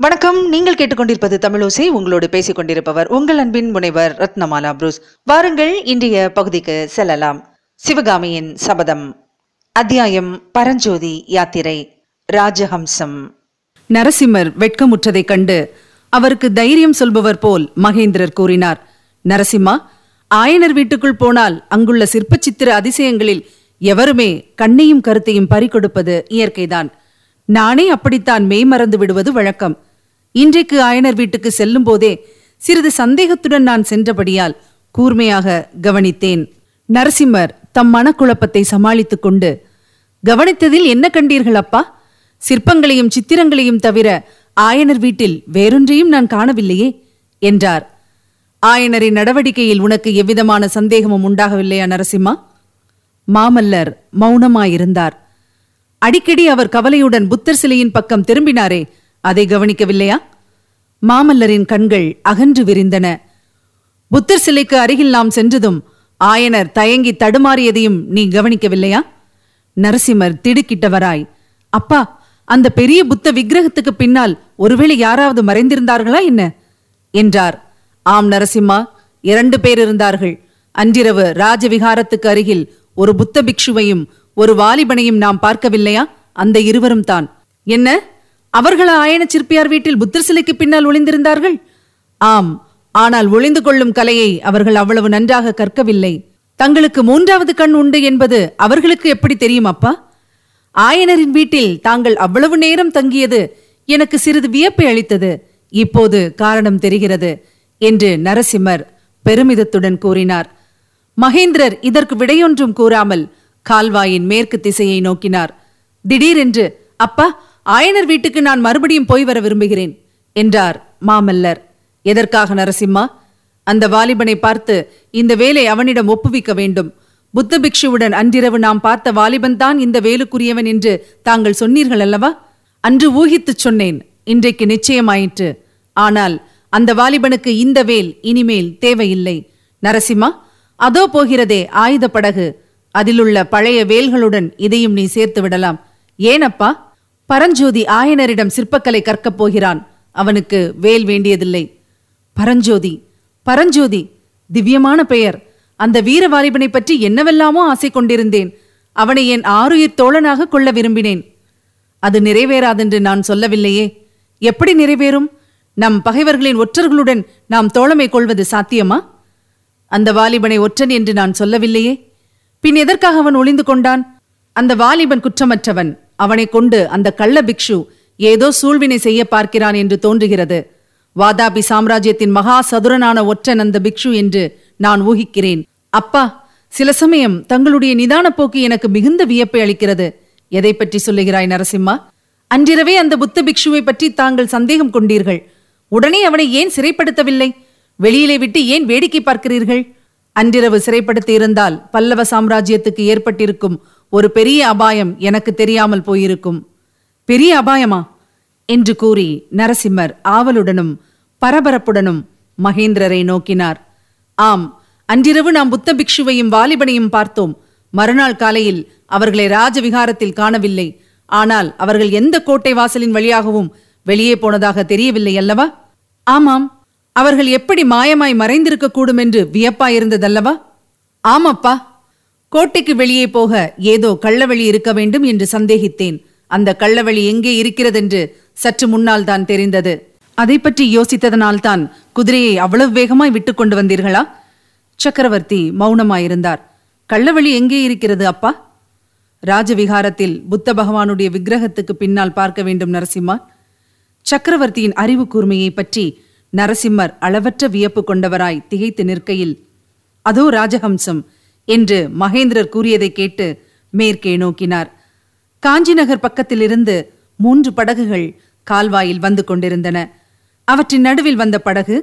வணக்கம். நீங்கள் கேட்டுக்கொண்டிருப்பது தமிழோசை உங்களோடு பேசிக் கொண்டிருப்பவர் உங்கள் அன்பின் முனைவர் ரத்னமாலா புரூஸ். வாருங்கள் இன்றைய பகுதிக்கு செல்லலாம். சிவகாமியின் சபதம். அத்தியாயம் பரஞ்சோதி யாத்திரை. ராஜஹம்சம். நரசிம்மர் வெட்கமுற்றதைக் கண்டு அவருக்கு தைரியம் சொல்பவர் போல் மகேந்திரர் கூறினார் நரசிம்மா ஆயனர் வீட்டுக்குள் போனால் அங்குள்ள சிற்பச்சித்திர அதிசயங்களில் எவருமே கண்ணையும் கருத்தையும் பறிகொடுப்பது இயற்கைதான். நானே அப்படித்தான் மெய்மறந்து விடுவது வழக்கம். இன்றைக்கு ஆயனர் வீட்டுக்கு செல்லும் போதே சிறிது சந்தேகத்துடன் நான் சென்றபடியால் கூர்மையாக கவனித்தேன். நரசிம்மர் தம் மனக்குழப்பத்தை சமாளித்துக் கொண்டு கவனித்ததில் என்ன கண்டீர்கள் அப்பா? சிற்பங்களையும் சித்திரங்களையும் தவிர ஆயனர் வீட்டில் வேறொன்றையும் நான் காணவில்லையே என்றார். ஆயனரின் நடவடிக்கையில் உனக்கு எவ்விதமான சந்தேகமும் உண்டாகவில்லையா நரசிம்மா? மாமல்லர் மௌனமாயிருந்தார். அடிக்கடி அவர் கவலையுடன் புத்தர் சிலையின் பக்கம் திரும்பினாரே அதை கவனிக்கவில்லையா? மாமல்லரின் கண்கள் அகன்று விரிந்தன. புத்தர் சிலைக்கு அருகில் நாம் சென்றதும் ஆயனர் தயங்கி தடுமாறியதையும் நீ கவனிக்கவில்லையா? நரசிம்மர் திடுக்கிட்டவராய் அப்பா அந்த பெரிய புத்த விக்கிரகத்துக்கு பின்னால் ஒருவேளை யாராவது மறைந்திருந்தார்களா என்ன? என்றார். ஆம் நரசிம்மா இரண்டு பேர் இருந்தார்கள். அன்றிரவு ராஜவிகாரத்துக்கு அருகில் ஒரு புத்த பிக்ஷுவையும் ஒரு வாலிபனையும் நாம் பார்க்கவில்லையா? அந்த இருவரும் தான். என்ன? அவர்கள் ஆயன சிற்பியார் வீட்டில் புத்தர் சிலைக்கு பின்னால் ஒளிந்திருந்தார்கள்? ஆம் ஆனால் ஒளிந்து கொள்ளும் கலையை அவர்கள் அவ்வளவு நன்றாக கற்கவில்லை. தங்களுக்கு மூன்றாவது கண் உண்டு என்பது அவர்களுக்கு எப்படி தெரியும் அப்பா? ஆயனரின் வீட்டில் தாங்கள் அவ்வளவு நேரம் தங்கியது எனக்கு சிறிது வியப்பை அளித்தது. இப்போது காரணம் தெரிகிறது என்று நரசிம்மர் பெருமிதத்துடன் கூறினார். மகேந்திரர் இதற்கு விடையொன்றும் கூறாமல் கால்வாயின் மேற்கு திசையை நோக்கினார். திடீரென்று அப்பா ஆயனர் வீட்டுக்கு நான் மறுபடியும் போய் வர விரும்புகிறேன் என்றார் மாமல்லர். எதற்காக நரசிம்மா? அந்த வாலிபனை பார்த்து இந்த வேலை அவனிடம் ஒப்புவிக்க வேண்டும். புத்த பிக்ஷுவுடன் அன்றிரவு நாம் பார்த்த வாலிபன் தான் இந்த வேலுக்குரியவன் என்று தாங்கள் சொன்னீர்கள் அல்லவா? அன்று ஊகித்துச் சொன்னேன் இன்றைக்கு நிச்சயமாயிற்று. ஆனால் அந்த வாலிபனுக்கு இந்த வேல் இனிமேல் தேவையில்லை. நரசிம்மா அதோ போகிறதே ஆயுத படகு அதிலுள்ள பழைய வேல்களுடன் இதையும் நீ சேர்த்து விடலாம். ஏனப்பா? பரஞ்சோதி ஆயனரிடம் சிற்பக்கலை கற்கப் போகிறான். அவனுக்கு வேல் வேண்டியதில்லை. பரஞ்சோதி பரஞ்சோதி திவ்யமான பெயர். அந்த வீர வாலிபனை பற்றி என்னவெல்லாமோ ஆசை கொண்டிருந்தேன். அவனை என் ஆருயிர் தோழனாக கொள்ள விரும்பினேன். அது நிறைவேறாதென்று நான் சொல்லவில்லையே. எப்படி நிறைவேறும்? நம் பகைவர்களின் ஒற்றர்களுடன் நாம் தோழமை கொள்வது சாத்தியமா? அந்த வாலிபனை ஒற்றன் என்று நான் சொல்லவில்லையே. பின் எதற்காக அவன் ஒளிந்து கொண்டான்? அந்த வாலிபன் குற்றமற்றவன். அவனை கொண்டு அந்த கள்ள பிக்ஷு ஏதோ சூழ்வினை செய்ய பார்க்கிறான் என்று தோன்றுகிறது. வாதாபி சாம்ராஜ்யத்தின் மகா சதுரனான ஒற்றன் அந்த பிக்ஷு என்று நான் ஊகிக்கிறேன். அப்பா சில சமயம் தங்களுடைய நிதான போக்கு எனக்கு மிகுந்த வியப்பை அளிக்கிறது. எதை பற்றி சொல்லுகிறாய் நரசிம்மா? அன்றிரவே அந்த புத்த பிக்ஷுவை பற்றி தாங்கள் சந்தேகம் கொண்டீர்கள். உடனே அவனை ஏன் சிறைப்படுத்தவில்லை? வெளியிலே விட்டு ஏன் வேடிக்கை பார்க்கிறீர்கள்? அன்றிரவு சிறைப்படுத்தி இருந்தால் பல்லவ சாம்ராஜ்யத்துக்கு ஏற்பட்டிருக்கும் ஒரு பெரிய அபாயம் எனக்கு தெரியாமல் போயிருக்கும். பெரிய அபாயமா? என்று கூறி நரசிம்மர் ஆவலுடனும் பரபரப்புடனும் மகேந்திரரை நோக்கினார். ஆம் அன்றிரவு நாம் புத்த பிக்ஷுவையும் வாலிபனையும் பார்த்தோம். மறுநாள் காலையில் அவர்களை ராஜவிகாரத்தில் காணவில்லை. ஆனால் அவர்கள் எந்த கோட்டை வாசலின் வழியாகவும் வெளியே போனதாக தெரியவில்லை அல்லவா? ஆமாம் அவர்கள் எப்படி மாயமாய் மறைந்திருக்க கூடும் என்று வியப்பாயிருந்ததல்லவா? ஆமப்பா கோட்டைக்கு வெளியே போக ஏதோ கள்ளவழி இருக்க வேண்டும் என்று சந்தேகித்தேன். அந்த கள்ளவழி எங்கே இருக்கிறதென்று சற்று முன்னால் தான் தெரிந்தது. அதை பற்றி யோசித்ததனால்தான் குதிரையை அவ்வளவு வேகமாய் விட்டு கொண்டு வந்தீர்களா? சக்கரவர்த்தி மௌனமாயிருந்தார். கள்ளவழி எங்கே இருக்கிறது அப்பா? ராஜவிகாரத்தில் புத்த பகவானுடைய விக்கிரகத்துக்கு பின்னால் பார்க்க வேண்டும் நரசிம்மா. சக்கரவர்த்தியின் அறிவு கூர்மையை பற்றி நரசிம்மர் அளவற்ற வியப்பு கொண்டவராய் திகைத்து நிற்கையில் அதோ ராஜஹம்சம் என்று மகேந்திரர் கூறியதை கேட்டு மேற்கே நோக்கினார். காஞ்சி நகர் பக்கத்திலிருந்து மூன்று படகுகள் கால்வாயில் வந்து கொண்டிருந்தன. அவற்றின் நடுவில் வந்த படகு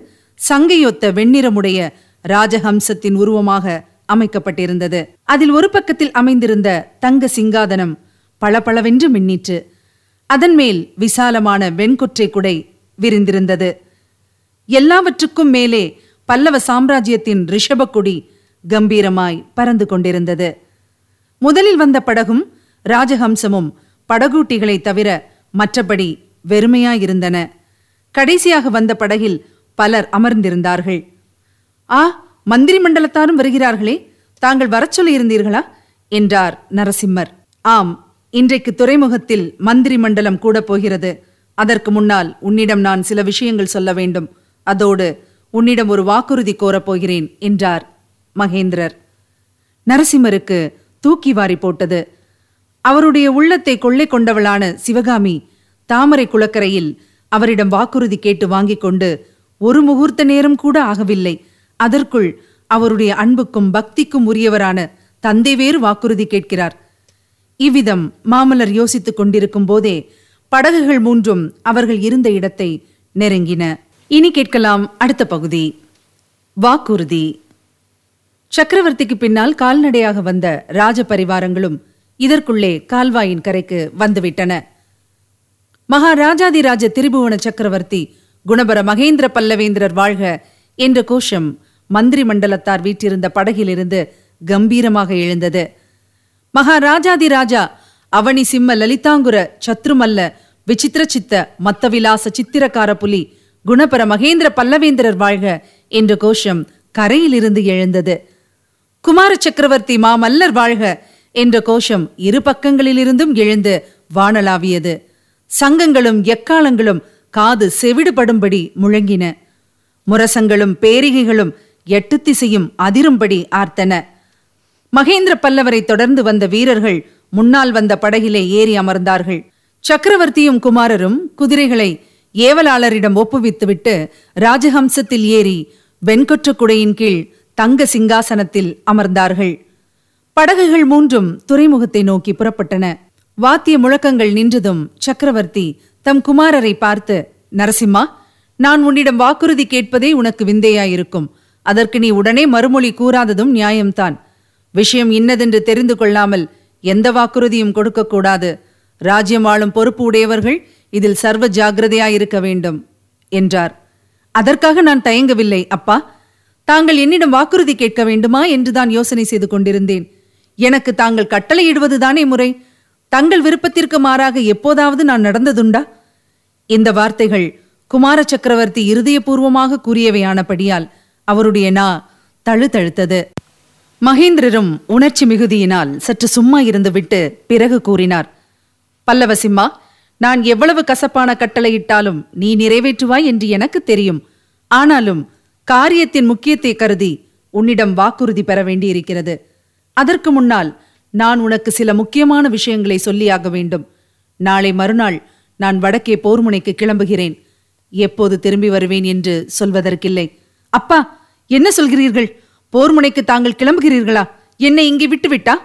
சங்கையொத்த வெண்ணிறமுடைய ராஜஹம்சத்தின் உருவமாக அமைக்கப்பட்டிருந்தது. அதில் ஒரு பக்கத்தில் அமைந்திருந்த தங்க சிங்காதனம் பளபளவென்று மின்னிற்று. அதன் மேல் விசாலமான வெண்கொற்றை குடை விரிந்திருந்தது. எல்லாவற்றுக்கும் மேலே பல்லவ சாம்ராஜ்யத்தின் ரிஷபக்குடி கம்பீரமாய் பறந்து கொண்டிருந்தது. முதலில் வந்த படகும் ராஜஹம்சமும் படகூட்டிகளை தவிர மற்றபடி வெறுமையாயிருந்தன. கடைசியாக வந்த படகில் பலர் அமர்ந்திருந்தார்கள். ஆ மந்திரி மண்டலத்தாரும் வருகிறார்களே தாங்கள் வரச் சொல்லியிருந்தீர்களா? என்றார் நரசிம்மர். ஆம் இன்றைக்கு துறைமுகத்தில் மந்திரி மண்டலம் கூட போகிறது. அதற்கு முன்னால் உன்னிடம் நான் சில விஷயங்கள் சொல்ல வேண்டும். அதோடு உன்னிடம் ஒரு வாக்குறுதி கோரப் போகிறேன் என்றார். மகேந்திரர். நரசிம்மருக்கு தூக்கி வாரி போட்டது. அவருடைய உள்ளத்தை கொள்ளை கொண்டவளான சிவகாமி தாமரை குளக்கரையில் அவரிடம் வாக்குறுதி கேட்டு வாங்கிக் கொண்டு ஒரு முகூர்த்த நேரம் கூட ஆகவில்லை. அதற்குள் அவருடைய அன்புக்கும் பக்திக்கும் உரியவரான தந்தை வேறு வாக்குறுதி கேட்கிறார். இவ்விதம் மாமல்லர் யோசித்துக் கொண்டிருக்கும் போதே படகுகள் மூன்றும் அவர்கள் இருந்த இடத்தை நெருங்கின. இனி கேட்கலாம் அடுத்த பகுதி. வாக்குறுதி. சக்கரவர்த்திக்கு பின்னால் கால்நடையாக வந்த ராஜ பரிவாரங்களும் இதற்குள்ளே கால்வாயின் கரைக்கு வந்துவிட்டன. மகாராஜாதிராஜ திரிபுவன சக்கரவர்த்தி குணபர மகேந்திர பல்லவேந்திரர் வாழ்க என்ற கோஷம் மந்திரி மண்டலத்தார் வீட்டிருந்த படகிலிருந்து கம்பீரமாக எழுந்தது. மகாராஜாதிராஜா அவனி சிம்ம லலிதாங்குர சத்ருமல்ல விசித்திர சித்த மத்தவிலாச சித்திரக்கார புலி குணபர மகேந்திர பல்லவேந்திரர் வாழ்க என்ற கோஷம் கரையிலிருந்து எழுந்தது. குமார சக்கரவர்த்தி மாமல்லர் வாழ்க என்ற கோஷம் இரு பக்கங்களிலிருந்தும் எழுந்து வானலாவியது சங்கங்களும் எக்காலங்களும் காது செவிடுபடும்படி முழங்கின. முரசங்களும் பேரிகைகளும் எட்டு திசையும் அதிரும்படி ஆர்த்தன. மகேந்திர பல்லவரை தொடர்ந்து வந்த வீரர்கள் முன்னால் வந்த படகிலே ஏறி அமர்ந்தார்கள். சக்கரவர்த்தியும் குமாரரும் குதிரைகளை ஏவலாளரிடம் ஒப்புவித்துவிட்டு ராஜஹம்சத்தில் ஏறி வெண்கொற்ற குடையின் கீழ் தங்க சிங்காசனத்தில் அமர்ந்தார்கள். படகுகள் மூன்றும் துறைமுகத்தை நோக்கி புறப்பட்டன. வாத்திய முழக்கங்கள் நின்றதும் சக்கரவர்த்தி தம் குமாரரை பார்த்து நரசிம்மா நான் உன்னிடம் வாக்குறுதி கேட்பதே உனக்கு விந்தையாயிருக்கும். அதற்கு நீ உடனே மறுமொழி கூறாததும் நியாயம்தான். விஷயம் இன்னதென்று தெரிந்து கொள்ளாமல் எந்த வாக்குறுதியும் கொடுக்கக்கூடாது. ராஜ்யம் ஆளும் பொறுப்பு உடையவர்கள் இதில் சர்வ ஜாகிரதையாயிருக்க வேண்டும் என்றார். அதற்காக நான் தயங்கவில்லை அப்பா. தாங்கள் என்னிடம் வாக்குறுதி கேட்க வேண்டுமா என்றுதான் யோசனை செய்து கொண்டிருந்தேன். எனக்கு தாங்கள் கட்டளையிடுவதுதானே முறை? தங்கள் விருப்பத்திற்கு மாறாக எப்போதாவது நான் நடந்ததுண்டா? இந்த வார்த்தைகள் குமார சக்கரவர்த்தி இருதயபூர்வமாக கூறியவையானபடியால் அவருடைய நா தழுதழுத்தது. மகேந்திரரும் உணர்ச்சி மிகுதியினால் சற்று சும்மா இருந்துவிட்டு பிறகு கூறினார். பல்லவசிம்மா நான் எவ்வளவு கசப்பான கட்டளையிட்டாலும் நீ நிறைவேற்றுவாய் என்று எனக்கு தெரியும். ஆனாலும் காரியத்தின் முக்கியத்தை கருதி உன்னிடம் வாக்குறுதி பெற வேண்டியிருக்கிறது. அதற்கு முன்னால் நான் உனக்கு சில முக்கியமான விஷயங்களை சொல்லியாக வேண்டும். நாளை மறுநாள் நான் வடக்கே போர்முனைக்கு கிளம்புகிறேன். எப்போது திரும்பி வருவேன் என்று சொல்வதற்கில்லை. அப்பா என்ன சொல்கிறீர்கள்? போர்முனைக்கு தாங்கள் கிளம்புகிறீர்களா? என்னை இங்கே விட்டுவிட்டா?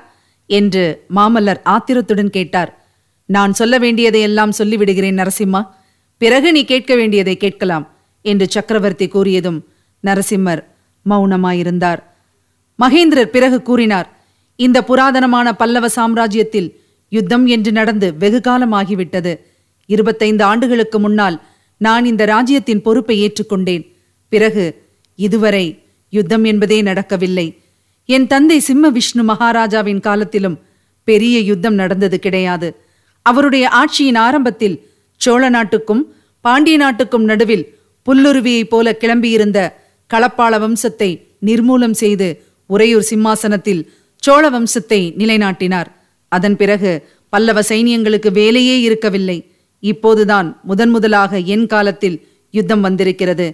என்று மாமல்லர் ஆத்திரத்துடன் கேட்டார். நான் சொல்ல வேண்டியதையெல்லாம் சொல்லிவிடுகிறேன் நரசிம்மா. பிறகு நீ கேட்க வேண்டியதை கேட்கலாம் என்று சக்கரவர்த்தி கூறியதும் நரசிம்மர் மௌனமாயிருந்தார். மகேந்திரர் பிறகு கூறினார் இந்த புராதனமான பல்லவ சாம்ராஜ்யத்தில் யுத்தம் என்று நடந்து வெகு காலமாகிவிட்டது. இருபத்தைந்து ஆண்டுகளுக்கு முன்னால் நான் இந்த ராஜ்யத்தின் பொறுப்பை ஏற்றுக்கொண்டேன். பிறகு இதுவரை யுத்தம் என்பதே நடக்கவில்லை. என் தந்தை சிம்ம விஷ்ணு மகாராஜாவின் காலத்திலும் பெரிய யுத்தம் நடந்தது கிடையாது. அவருடைய ஆட்சியின் ஆரம்பத்தில் சோழ நாட்டுக்கும் பாண்டிய நாட்டுக்கும் நடுவில் புல்லுருவியைப் போல கிளம்பியிருந்த களப்பாள வம்சத்தை நிர்மூலம் செய்து உறையூர் சிம்மாசனத்தில் சோழ வம்சத்தை நிலைநாட்டினார். அதன் பிறகு பல்லவ சைனியங்களுக்கு வேலையே இருக்கவில்லை. இப்போதுதான் முதன் முதலாக என் காலத்தில் யுத்தம் வந்திருக்கிறது.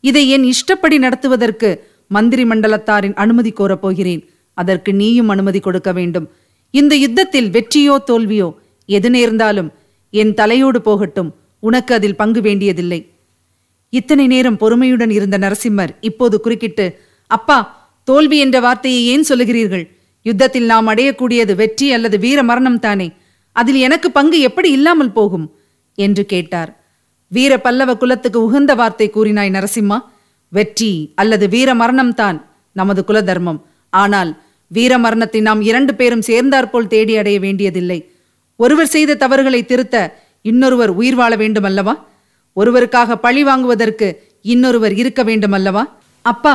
இதை என் இஷ்டப்படி நடத்துவதற்கு மந்திரி மண்டலத்தாரின் அனுமதி கோரப் போகிறேன். அதற்கு நீயும் அனுமதி கொடுக்க வேண்டும். இந்த யுத்தத்தில் வெற்றியோ தோல்வியோ எது நேர்ந்தாலும் என் தலையோடு போகட்டும். உனக்கு அதில் பங்கு வேண்டியதில்லை. இத்தனை நேரம் பொறுமையுடன் இருந்த நரசிம்மர் இப்போது குறுக்கிட்டு அப்பா தோல்வி என்ற வார்த்தையை ஏன் சொல்லுகிறீர்கள்? யுத்தத்தில் நாம் அடையக்கூடியது வெற்றி அல்லது வீர மரணம் தானே. அதில் எனக்கு பங்கு எப்படி இல்லாமல் போகும்? என்று கேட்டார். வீர பல்லவ குலத்துக்கு உகந்த வார்த்தை கூறினாய் நரசிம்மா. வெற்றி அல்லது வீர மரணம் தான் நமது குல தர்மம் ஆனால் வீர மரணத்தை நாம் இரண்டு பேரும் சேர்ந்தாற்போல் தேடி அடைய வேண்டியதில்லை. ஒருவர் செய்த தவறுகளை திருத்த இன்னொருவர் உயிர் வாழ வேண்டும் அல்லவா ஒருவருக்காக பழி வாங்குவதற்கு இன்னொருவர் இருக்க வேண்டும் அல்லவா அப்பா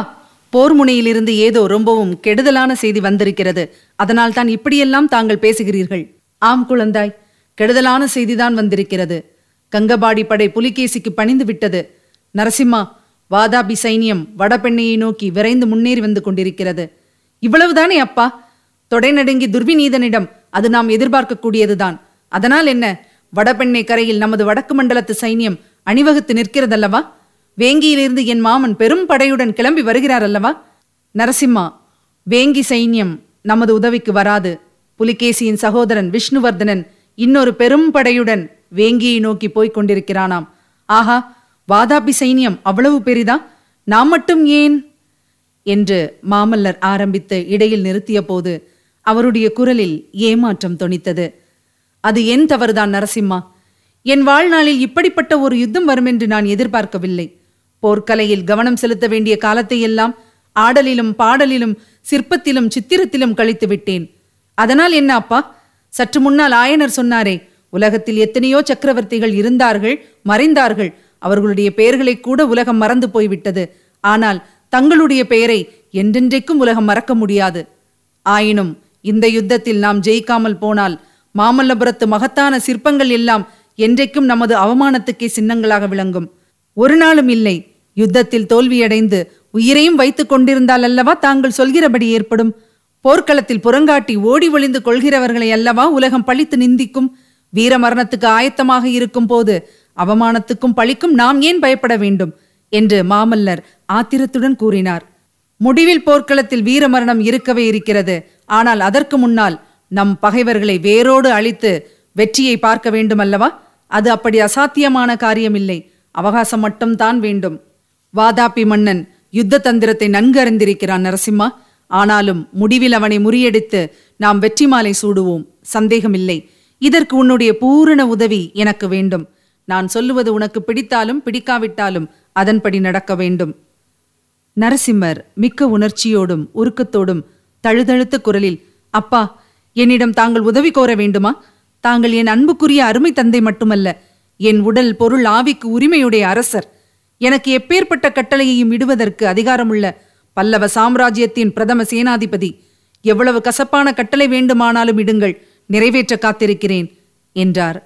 போர் முனையிலிருந்து ஏதோ ரொம்பவும் கெடுதலான செய்தி வந்திருக்கிறது. அதனால் தான் இப்படியெல்லாம் தாங்கள் பேசுகிறீர்கள். ஆம் குழந்தாய் கெடுதலான செய்திதான் வந்திருக்கிறது. கங்கபாடி படை புலிகேசிக்கு பணிந்து விட்டது. நரசிம்மா வாதாபி சைனியம் வடபெண்ணையை நோக்கி விரைந்து முன்னேறி வந்து கொண்டிருக்கிறது. இவ்வளவுதானே அப்பா? தொடை நடுங்கி துர்விநீதனிடம் அது நாம் எதிர்பார்க்கக்கூடியதுதான். அதனால் என்ன? வடபெண்ணை கரையில் நமது வடக்கு மண்டலத்து சைனியம் அணிவகுத்து நிற்கிறதல்லவா? வேங்கியிலிருந்து என் மாமன் பெரும் படையுடன் கிளம்பி வருகிறார் அல்லவா நரசிம்மா வேங்கி சைன்யம் நமது உதவிக்கு வராது. புலிகேசியின் சகோதரன் விஷ்ணுவர்தனன் இன்னொரு பெரும் படையுடன் வேங்கியை நோக்கி போய்க் கொண்டிருக்கிறானாம். ஆஹா வாதாபி சைன்யம் அவ்வளவு பெரிதா? நாம் மட்டும் ஏன்? என்று மாமல்லர் ஆரம்பித்து இடையில் நிறுத்திய போது அவருடைய குரலில் ஏமாற்றம் தொனித்தது. அது என் தவறுதான் நரசிம்மா? என் வாழ்நாளில் இப்படிப்பட்ட ஒரு யுத்தம் வரும் என்று நான் எதிர்பார்க்கவில்லை. போர்க்கலையில் கவனம் செலுத்த வேண்டிய காலத்தை எல்லாம் ஆடலிலும் பாடலிலும் சிற்பத்திலும் சித்திரத்திலும் கழித்து விட்டேன். அதனால் என்ன அப்பா? சற்று முன்னால் ஆயனர் சொன்னாரே உலகத்தில் எத்தனையோ சக்கரவர்த்திகள் இருந்தார்கள் மறைந்தார்கள். அவர்களுடைய பெயர்களை கூட உலகம் மறந்து போய்விட்டது. ஆனால் தங்களுடைய பெயரை என்றென்றைக்கும் உலகம் மறக்க முடியாது. ஆயினும் இந்த யுத்தத்தில் நாம் ஜெயிக்காமல் போனால் மாமல்லபுரத்து மகத்தான சிற்பங்கள் எல்லாம் என்றைக்கும் நமது அவமானத்துக்கே சின்னங்களாக விளங்கும். ஒரு நாளும் இல்லை. யுத்தத்தில் தோல்வியடைந்து உயிரையும் வைத்துக் கொண்டிருந்தால் அல்லவா தாங்கள் சொல்கிறபடி ஏற்படும்? போர்க்களத்தில் புறங்காட்டி ஓடி ஒளிந்து கொள்கிறவர்களை அல்லவா உலகம் பழித்து நிந்திக்கும்? வீர மரணத்துக்கு ஆயத்தமாக இருக்கும் போது அவமானத்துக்கும் பழிக்கும் நாம் ஏன் பயப்பட வேண்டும்? என்று மாமல்லர் ஆத்திரத்துடன் கூறினார். முடிவில் போர்க்களத்தில் வீரமரணம் இருக்கவே இருக்கிறது. ஆனால் அதற்கு முன்னால் நம் பகைவர்களை வேரோடு அழித்து வெற்றியை பார்க்க வேண்டும் அல்லவா அது அப்படி அசாத்தியமான காரியமில்லை. அவகாசம் மட்டும்தான் வேண்டும். வாதாபி மன்னன் யுத்த தந்திரத்தை நன்கு அறிந்திருக்கிறான் நரசிம்மா. ஆனாலும் முடிவில் அவனை முறியடித்து நாம் வெற்றி மாலை சூடுவோம். சந்தேகமில்லை. இதற்கு உன்னுடைய பூரண உதவி எனக்கு வேண்டும். நான் சொல்லுவது உனக்கு பிடித்தாலும் பிடிக்காவிட்டாலும் அதன்படி நடக்க வேண்டும். நரசிம்மர் மிக்க உணர்ச்சியோடும் உருக்கத்தோடும் தழுதழுத்த குரலில் அப்பா என்னிடம் தாங்கள் உதவி கோர வேண்டுமா? தாங்கள் என் அன்புக்குரிய அருமை தந்தை மட்டுமல்ல என் உடல் பொருள் ஆவிக்கு உரிமையுடைய அரசர். எனக்கு எப்பேற்பட்ட கட்டளையையும் இடுவதற்கு அதிகாரமுள்ள பல்லவ சாம்ராஜ்யத்தின் பிரதம சேனாதிபதி எவ்வளவு கசப்பான கட்டளை வேண்டுமானாலும் இடுங்கள் நிறைவேற்ற காத்திருக்கிறேன் என்றார்.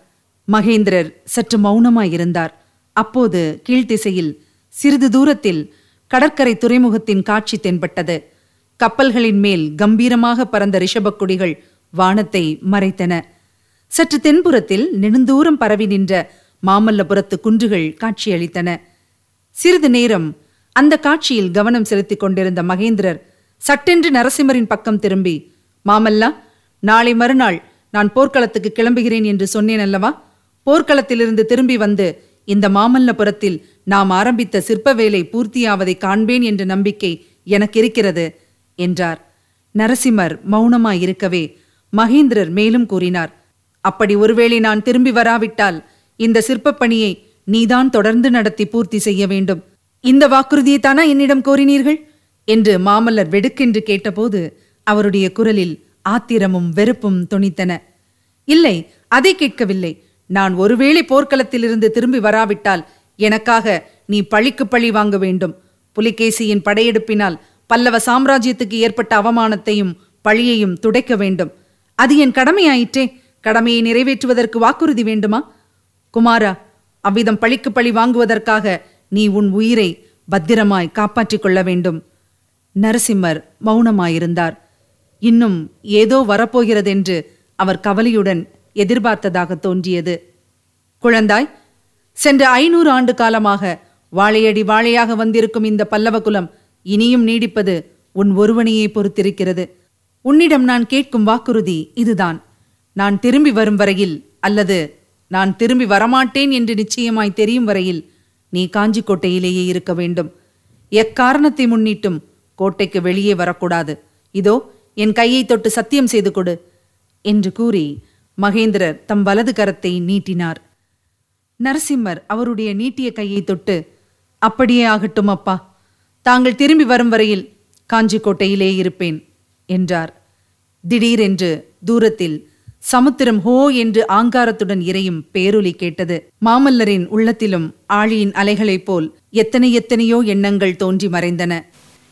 மகேந்திரர் சற்று மௌனமாயிருந்தார். அப்போது கீழ்த்திசையில் சிறிது தூரத்தில் கடற்கரை துறைமுகத்தின் காட்சி தென்பட்டது. கப்பல்களின் மேல் கம்பீரமாக பறந்த ரிஷபக்குடிகள் வானத்தை மறைத்தன. சற்று தென்புறத்தில் நெடுந்தூரம் பரவி நின்ற மாமல்லபுரத்து குன்றுகள் காட்சியளித்தன. சிறிது நேரம் அந்த காட்சியில் கவனம் செலுத்திக் கொண்டிருந்த மகேந்திரர் சட்டென்று நரசிம்மரின் பக்கம் திரும்பி மாமல்லா நாளை மறுநாள் நான் போர்க்களத்துக்கு கிளம்புகிறேன் என்று சொன்னேன் அல்லவா? போர்க்களத்திலிருந்து திரும்பி வந்து இந்த மாமல்லபுரத்தில் நாம் ஆரம்பித்த சிற்ப வேலை பூர்த்தியாவதை காண்பேன் என்ற நம்பிக்கை எனக்கு இருக்கிறது என்றார். நரசிம்மர் மௌனமாயிருக்கவே மகேந்திரர் மேலும் கூறினார் அப்படி ஒருவேளை நான் திரும்பி வராவிட்டால் இந்த சிற்பப் பணியை நீதான் தொடர்ந்து நடத்தி பூர்த்தி செய்ய வேண்டும். இந்த வாக்குறுதியை தானா என்னிடம் கோரினீர்கள்? என்று மாமல்லர் வெடுக்கென்று கேட்டபோது அவருடைய குரலில் ஆத்திரமும் வெறுப்பும் துணித்தன இல்லை அதை கேட்கவில்லை. நான் ஒருவேளை போர்க்களத்திலிருந்து திரும்பி வராவிட்டால் எனக்காக நீ பழிக்கு பழி வாங்க வேண்டும். புலிகேசியின் படையெடுப்பினால் பல்லவ சாம்ராஜ்யத்துக்கு ஏற்பட்ட அவமானத்தையும் பழியையும் துடைக்க வேண்டும். அது என் கடமையாயிற்றே. கடமையை நிறைவேற்றுவதற்கு வாக்குறுதி வேண்டுமா? குமாரா அவ்விதம் பழிக்கு பழி வாங்குவதற்காக நீ உன் உயிரை பத்திரமாய் காப்பாற்றிக் கொள்ள வேண்டும். நரசிம்மர் மௌனமாயிருந்தார். இன்னும் ஏதோ வரப்போகிறதென்று அவர் கவலையுடன் எதிர்பார்த்ததாக தோன்றியது. குழந்தாய் சென்ற ஐநூறு ஆண்டு காலமாக வாழையடி வாழையாக வந்திருக்கும் இந்த பல்லவ குலம் இனியும் நீடிப்பது உன் ஒருவனையே பொறுத்திருக்கிறது. உன்னிடம் நான் கேட்கும் வாக்குறுதி இதுதான். நான் திரும்பி வரும் வரையில் அல்லது நான் திரும்பி வரமாட்டேன் என்று நிச்சயமாய் தெரியும் வரையில் நீ காஞ்சிக்கோட்டையிலேயே இருக்க வேண்டும். எக்காரணத்தை முன்னிட்டும் கோட்டைக்கு வெளியே வரக்கூடாது. இதோ என் கையை தொட்டு சத்தியம் செய்து கொடு என்று கூறி மகேந்திரர் தம் வலது கரத்தை நீட்டினார். நரசிம்மர் அவருடைய நீட்டிய கையை தொட்டு அப்படியே ஆகட்டும் அப்பா. தாங்கள் திரும்பி வரும் வரையில் காஞ்சிக்கோட்டையிலே இருப்பேன் என்றார். திடீரென்று தூரத்தில் சமுத்திரம் ஹோ என்று ஆங்காரத்துடன் இறையும் பேரொலி கேட்டது. மாமல்லரின் உள்ளத்திலும் ஆழியின் அலைகளைப் போல் எத்தனை எத்தனையோ எண்ணங்கள் தோன்றி மறைந்தன.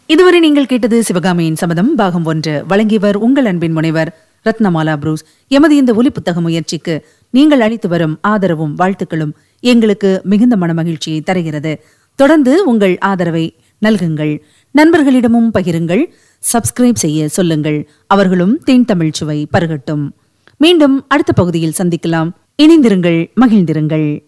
இதுவரை நீங்கள் கேட்டது சிவகாமியின் சபதம். பாகம் ஒன்று. வழங்கியவர் உங்கள் அன்பின் முனைவர் ரத்னமாலா புரூஸ். எமது இந்த ஒலி புத்தக முயற்சிக்கு நீங்கள் அளித்து வரும் ஆதரவும் வாழ்த்துக்களும் எங்களுக்கு மிகுந்த மனமகிழ்ச்சியை தருகிறது. தொடர்ந்து உங்கள் ஆதரவை நல்குங்கள். நண்பர்களிடமும் பகிருங்கள். சப்ஸ்கிரைப் செய்ய சொல்லுங்கள். அவர்களும் தேன் தமிழ் சுவை பருகட்டும். மீண்டும் அடுத்த பகுதியில் சந்திக்கலாம். இணைந்திருங்கள் மகிழ்ந்திருங்கள்.